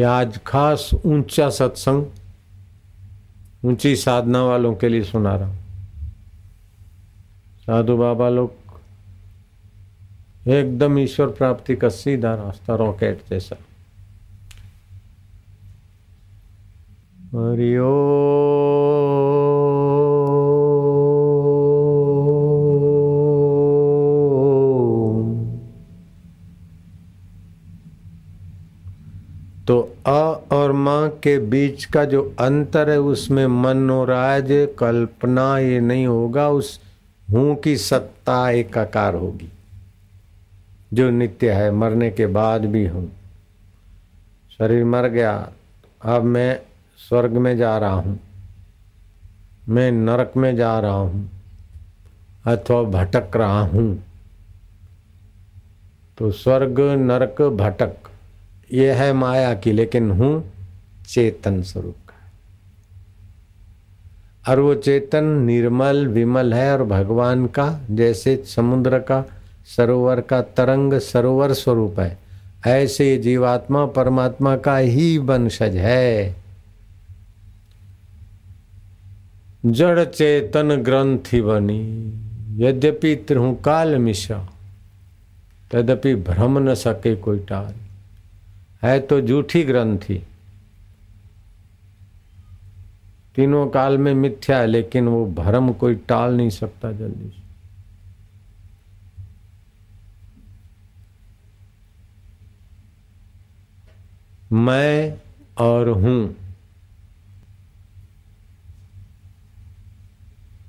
या आज खास ऊँचा सत्संग, ऊँची साधना वालों के लिए सुना रहा हूँ। साधु बाबा लोग एकदम ईश्वर प्राप्ति का सीधा रास्ता रॉकेट जैसा। हरिओ तो अ और माँ के बीच का जो अंतर है, उसमें मनोराज कल्पना ये नहीं होगा, उस हूँ की सत्ता एकाकार होगी, जो नित्य है, मरने के बाद भी हूँ। शरीर मर गया, अब मैं स्वर्ग में जा रहा हूँ, मैं नरक में जा रहा हूँ, अथवा भटक रहा हूँ। तो स्वर्ग नरक भटक ये है माया की, लेकिन हूँ चेतन स्वरूप का। और वो चेतन निर्मल विमल है और भगवान का, जैसे समुद्र का सरोवर का तरंग सरोवर स्वरूप है, ऐसे जीवात्मा परमात्मा का ही वंशज है। जड़ चेतन ग्रंथि बनी, यद्यपि त्रिहु काल मिश्रा, तदपि भ्रम न सके कोई टाल। है तो झूठी ग्रंथि। तीनों काल में मिथ्या है, लेकिन वो भ्रम कोई टाल नहीं सकता जल्दी से। मैं और हूँ।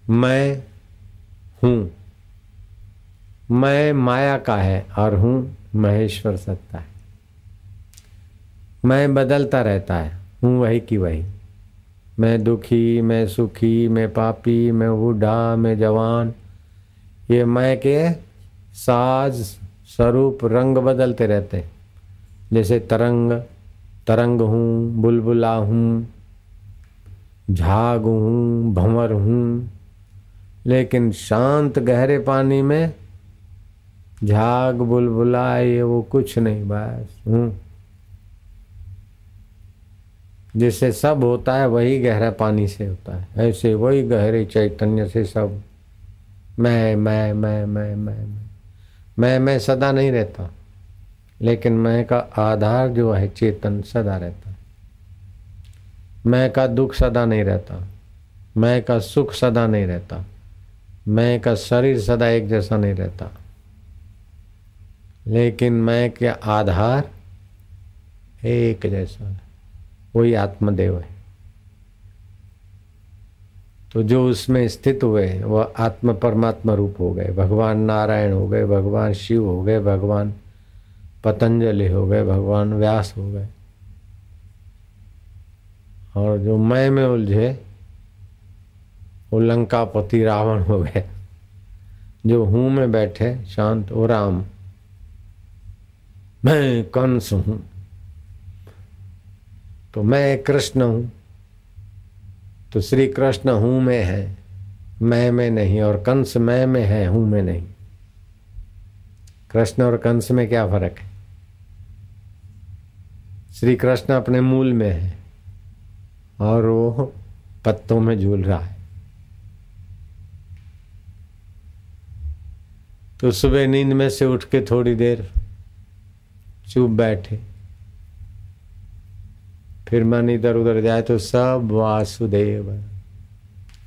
मैं हूँ। मैं माया का है और हूँ महेश्वर सत्ता है। मैं बदलता रहता है, हूँ वही की वही। मैं दुखी, मैं सुखी, मैं पापी, मैं बूढ़ा, मैं जवान। ये मैं के साज स्वरूप रंग बदलते रहते जैसे तरंग तरंग हूँ, बुलबुला हूँ, झाग हूँ, भंवर हूँ। लेकिन शांत गहरे पानी में झाग, बुलबुला, ये वो कुछ नहीं, बस हूँ। जिससे सब होता है, वही गहरा पानी से होता है। ऐसे वही गहरे चैतन्य से सब। मैं मैं मैं मैं मैं मैं मैं सदा नहीं रहता। लेकिन मैं का आधार जो है, चेतन सदा रहता मैं का दुख सदा नहीं रहता। मैं का सुख सदा नहीं रहता। मैं का शरीर सदा एक जैसा नहीं रहता। लेकिन मैं के आधार एक जैसा है। वही आत्मदेव है। तो जो उसमें स्थित हुए वह आत्म परमात्मा रूप हो गए। भगवान नारायण हो गए, भगवान शिव हो गए, भगवान पतंजलि हो गए, भगवान व्यास हो गए। और जो मैं में उलझे, वो लंकापति रावण हो गए। जो हूँ में बैठे, शांत ओ राम मैं कंस हूँ। तो मैं कृष्ण हूँ। तो श्री कृष्ण हूँ में है। मैं में नहीं और कंस मैं में है, हूँ में नहीं। कृष्ण और कंस में क्या फ़र्क है? श्री कृष्ण अपने मूल में है और वो पत्तों में झूल रहा है। तो सुबह नींद में से उठ के थोड़ी देर चुप बैठे। फिर मन इधर उधर जाए तो सब वासुदेव है।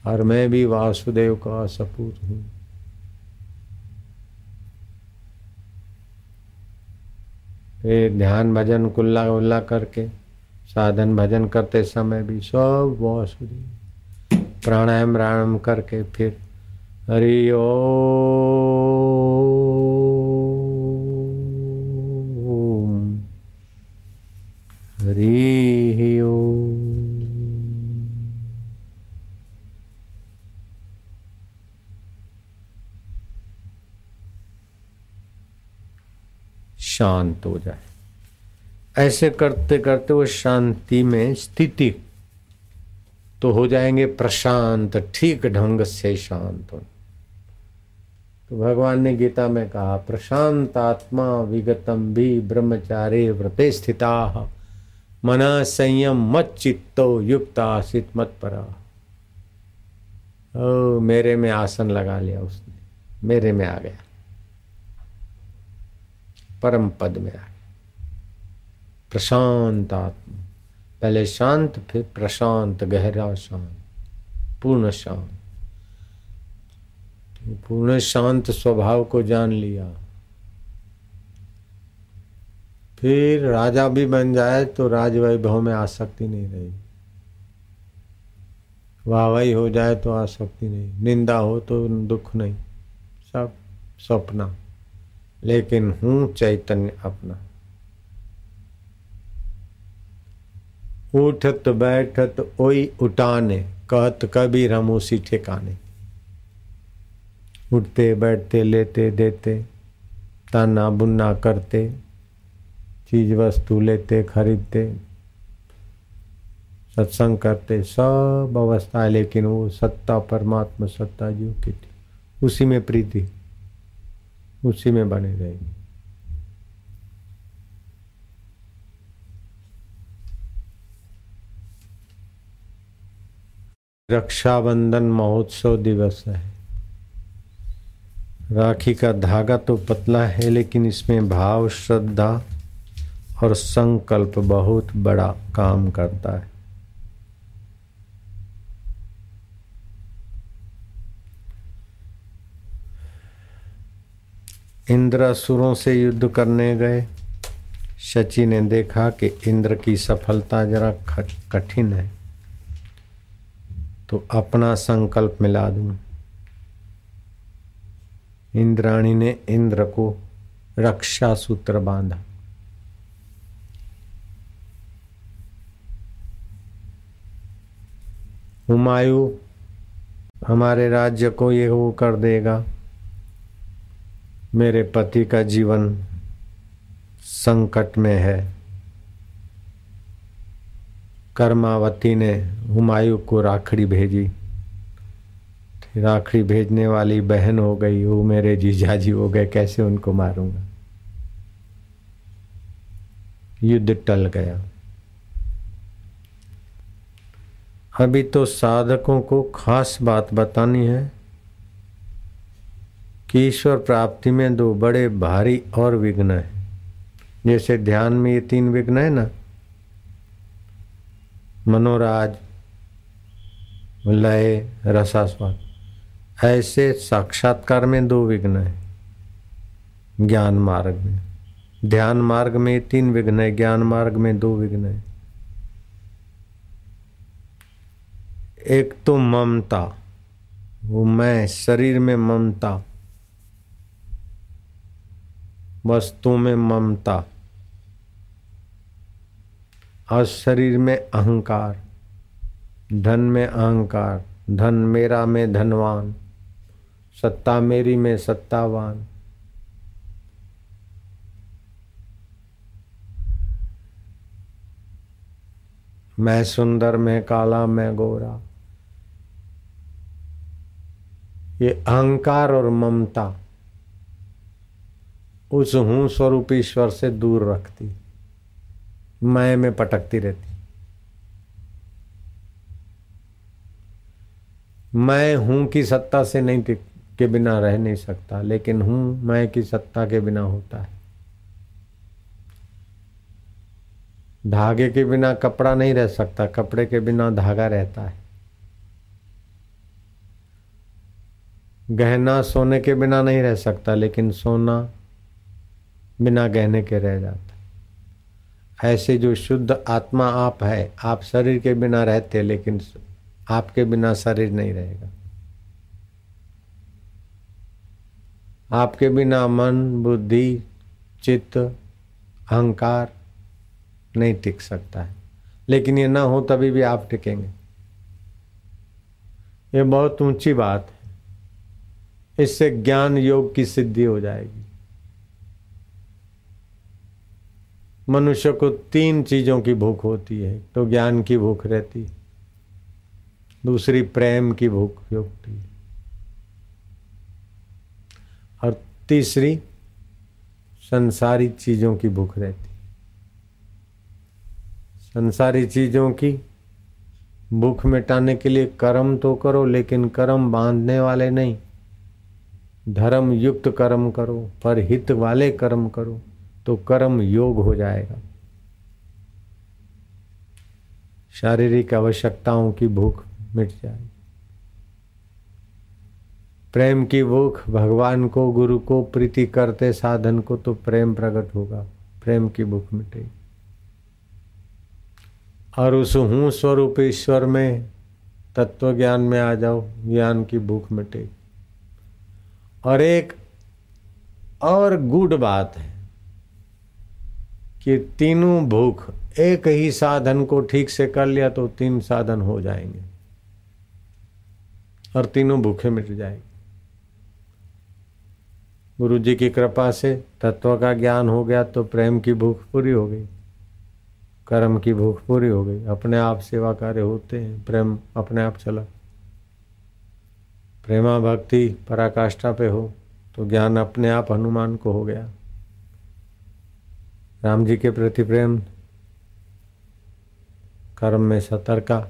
और मैं भी वासुदेव का सपूत हूँ। फिर ध्यान भजन कुल्ला उल्ला करके, साधन भजन करते समय भी सब वासुदेव। प्राणायाम प्राणायाम करके फिर हरि ओ हरि ओ। शांत हो जाए। ऐसे करते करते वो शांति में स्थिति तो हो जाएँगे प्रशांत, ठीक ढंग से शांत हो तो भगवान ने गीता में कहा, प्रशांत आत्मा विगतम भी ब्रह्मचारे व्रते स्थिता। मना संयम मत चित्तो, युक्त आसित मत परा। ओ, मेरे में आसन लगा लिया उसने। मेरे में आ गया। परम पद में आ गया। प्रशांत आत्मा। पहले शांत, फिर प्रशांत, गहरा शांत, पूर्ण शांत। पूर्ण शांत स्वभाव को जान लिया। फिर राजा भी बन जाए तो राज वैभव में आसक्ति नहीं रहेगी वाहवाही हो जाए तो आसक्ति नहीं, निंदा हो तो दुख नहीं, सब सपना, लेकिन हूँ चैतन्य अपना। उठत बैठत ओई उठाने, कहत कबीर हम उसी ठिकाने उठते बैठते, लेते देते ताना बुन्ना करते चीज़ वस्तु लेते, खरीदते, सत्संग करते, सब अवस्था है लेकिन वो सत्ता, परमात्मा सत्ता जीव की थी, उसी में प्रीति, उसी में बने रहेगी। रक्षाबंधन महोत्सव दिवस है। राखी का धागा तो पतला है, लेकिन इसमें भाव, श्रद्धा और संकल्प बहुत बड़ा काम करता है। इंद्र असुरों से युद्ध करने गए। शची ने देखा कि इंद्र की सफलता जरा कठिन है। तो अपना संकल्प मिला दूँ। इंद्राणी ने इंद्र को रक्षा सूत्र बांधा। हुमायूं, हमारे राज्य को ये वो कर देगा। मेरे पति का जीवन संकट में है। कर्मावती ने हुमायूं को राखड़ी भेजी। राखड़ी भेजने वाली बहन हो गई, वो मेरे जीजाजी हो गए, कैसे उनको मारूँगा? युद्ध टल गया। अभी तो साधकों को खास बात बतानी है कि ईश्वर प्राप्ति में दो बड़े भारी और विघ्न है। जैसे ध्यान में ये तीन विघ्न है ना? मनोराज, लय, रसास्वाद। ऐसे साक्षात्कार में दो विघ्न है, ज्ञान मार्ग में। ध्यान मार्ग में तीन विघ्न है, ज्ञान मार्ग में दो विघ्न है। एक तो ममता, वो मैं शरीर में ममता। वस्तु में ममता। और शरीर में अहंकार, धन में अहंकार, धन मेरा में धनवान, सत्ता मेरी में सत्तावान। मैं सुंदर, मैं काला, मैं गोरा। ये अहंकार और ममता उस हूँ स्वरूप ईश्वर से दूर रखती मैं में पटकती रहती। मैं हूँ की सत्ता से नहीं के बिना रह नहीं सकता, लेकिन हूँ मैं की सत्ता के बिना होता है। धागे के बिना कपड़ा नहीं रह सकता, कपड़े के बिना धागा रहता है। गहना सोने के बिना नहीं रह सकता, लेकिन सोना बिना गहने के रह जाता ऐसे जो शुद्ध आत्मा आप है, आप शरीर के बिना रहते लेकिन आपके बिना शरीर नहीं रहेगा। आपके बिना मन, बुद्धि, चित्त, अहंकार नहीं टिक सकता है। लेकिन ये ना हो तभी भी आप टिकेंगे। ये बहुत ऊँची बात है। इससे ज्ञान योग की सिद्धि हो जाएगी। मनुष्य को तीन चीज़ों की भूख होती है तो ज्ञान की भूख रहती दूसरी प्रेम की भूख होती है, और तीसरी संसारी चीज़ों की भूख रहती संसारी चीज़ों की भूख मिटाने के लिए कर्म तो करो, लेकिन कर्म बांधने वाले नहीं। धर्म युक्त कर्म करो, पर हित वाले कर्म करो तो कर्म योग हो जाएगा। शारीरिक आवश्यकताओं की भूख मिट जाएगी प्रेम की भूख भगवान को, गुरु को, प्रीति करते साधन को तो प्रेम प्रकट होगा, प्रेम की भूख मिटेगी। और उस हूँ स्वरूप ईश्वर में तत्व ज्ञान में आ जाओ, ज्ञान की भूख मिटेगी। और एक और गुड बात है कि तीनों भूख, एक ही साधन को ठीक से कर लिया तो तीन साधन हो जाएँगे और तीनों भूखे मिट जाएँगे। गुरु जी की कृपा से तत्व का ज्ञान हो गया तो प्रेम की भूख पूरी हो गई, कर्म की भूख पूरी हो गई, अपने आप सेवा कार्य होते हैं, प्रेम अपने आप चला। प्रेमा भक्ति पराकाष्ठा पे हो तो ज्ञान अपने आप हनुमान को हो गया। राम जी के प्रति प्रेम, कर्म में सतर्का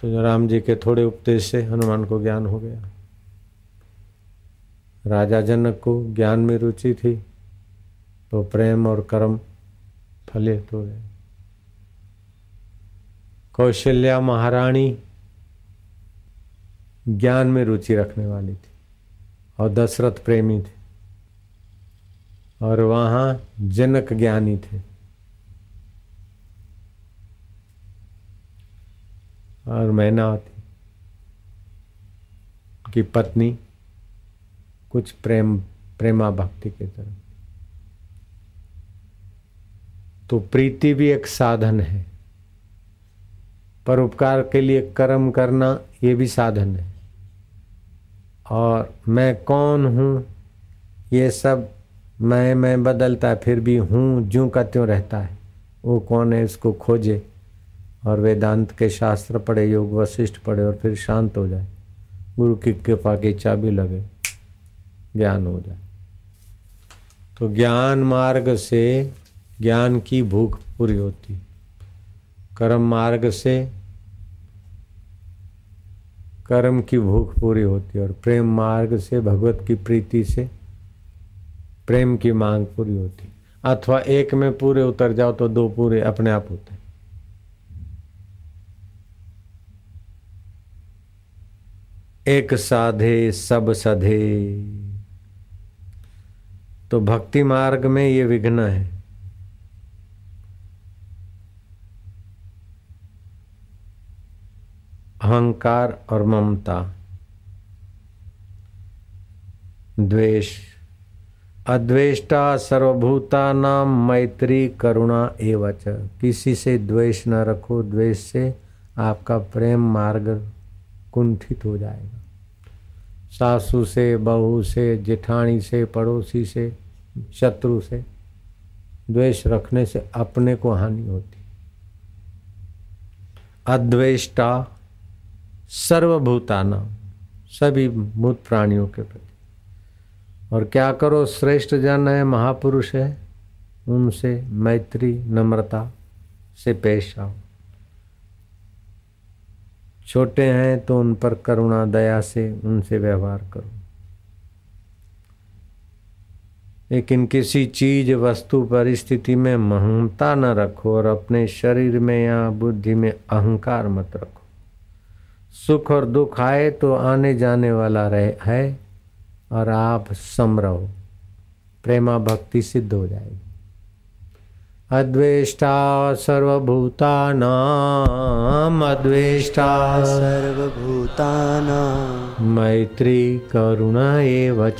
तो राम जी के थोड़े उपदेश से हनुमान को ज्ञान हो गया। राजा जनक को ज्ञान में रुचि थी तो प्रेम और कर्म फलित हो गए। कौशल्या महारानी ज्ञान में रुचि रखने वाली थी और दशरथ प्रेमी थे और वहाँ जनक ज्ञानी थे। और मैनावती की पत्नी कुछ प्रेम, प्रेमा भक्ति के तरफ़ तो प्रीति भी एक साधन है परोपकार के लिए कर्म करना ये भी साधन है। और मैं कौन हूँ? ये सब मैं मैं बदलता है, फिर भी हूँ, जूँ का त्यों रहता है। वो कौन है इसको खोजे? और वेदांत के शास्त्र पढ़े, योग वशिष्ठ पढ़े और फिर शांत हो जाए। गुरु की कृपा की चाबी लगे, ज्ञान हो जाए। तो ज्ञान मार्ग से ज्ञान की भूख पूरी होती। कर्म मार्ग से कर्म की भूख पूरी होती है और प्रेम मार्ग से, भगवत की प्रीति से प्रेम की मांग पूरी होती अथवा एक में पूरे उतर जाओ तो दो पूरे अपने आप होते हैं। एक साधे, सब सधे। तो भक्ति मार्ग में ये विघ्न है। अहंकार और ममता, द्वेष, अद्वेष्टा सर्वभूता नाम मैत्री, करुणा एवच। किसी से द्वेष न रखो, द्वेष से आपका प्रेम मार्ग कुंठित हो जाएगा। सासू से, बहू से, जेठानी से, पड़ोसी से, शत्रु से द्वेष रखने से अपने को हानि होती। अद्वेष्टा सर्वभूताना, सभी भूत प्राणियों के प्रति। और क्या करो, श्रेष्ठ जन है, महापुरुष है, उनसे मैत्री, नम्रता से पेश आओ। छोटे हैं तो उन पर करुणा, दया से उनसे व्यवहार करो। लेकिन किसी चीज़, वस्तु, परिस्थिति में महमता न रखो और अपने शरीर में या बुद्धि में अहंकार मत रखो। सुख और दुख आए तो आने जाने वाला रहे है और आप सम रहो। प्रेमा भक्ति सिद्ध हो जाएगी। अद्वेष्टा सर्वभूतानाम अद्वेष्टा सर्वभूतानां। मैत्री करुणा एव च।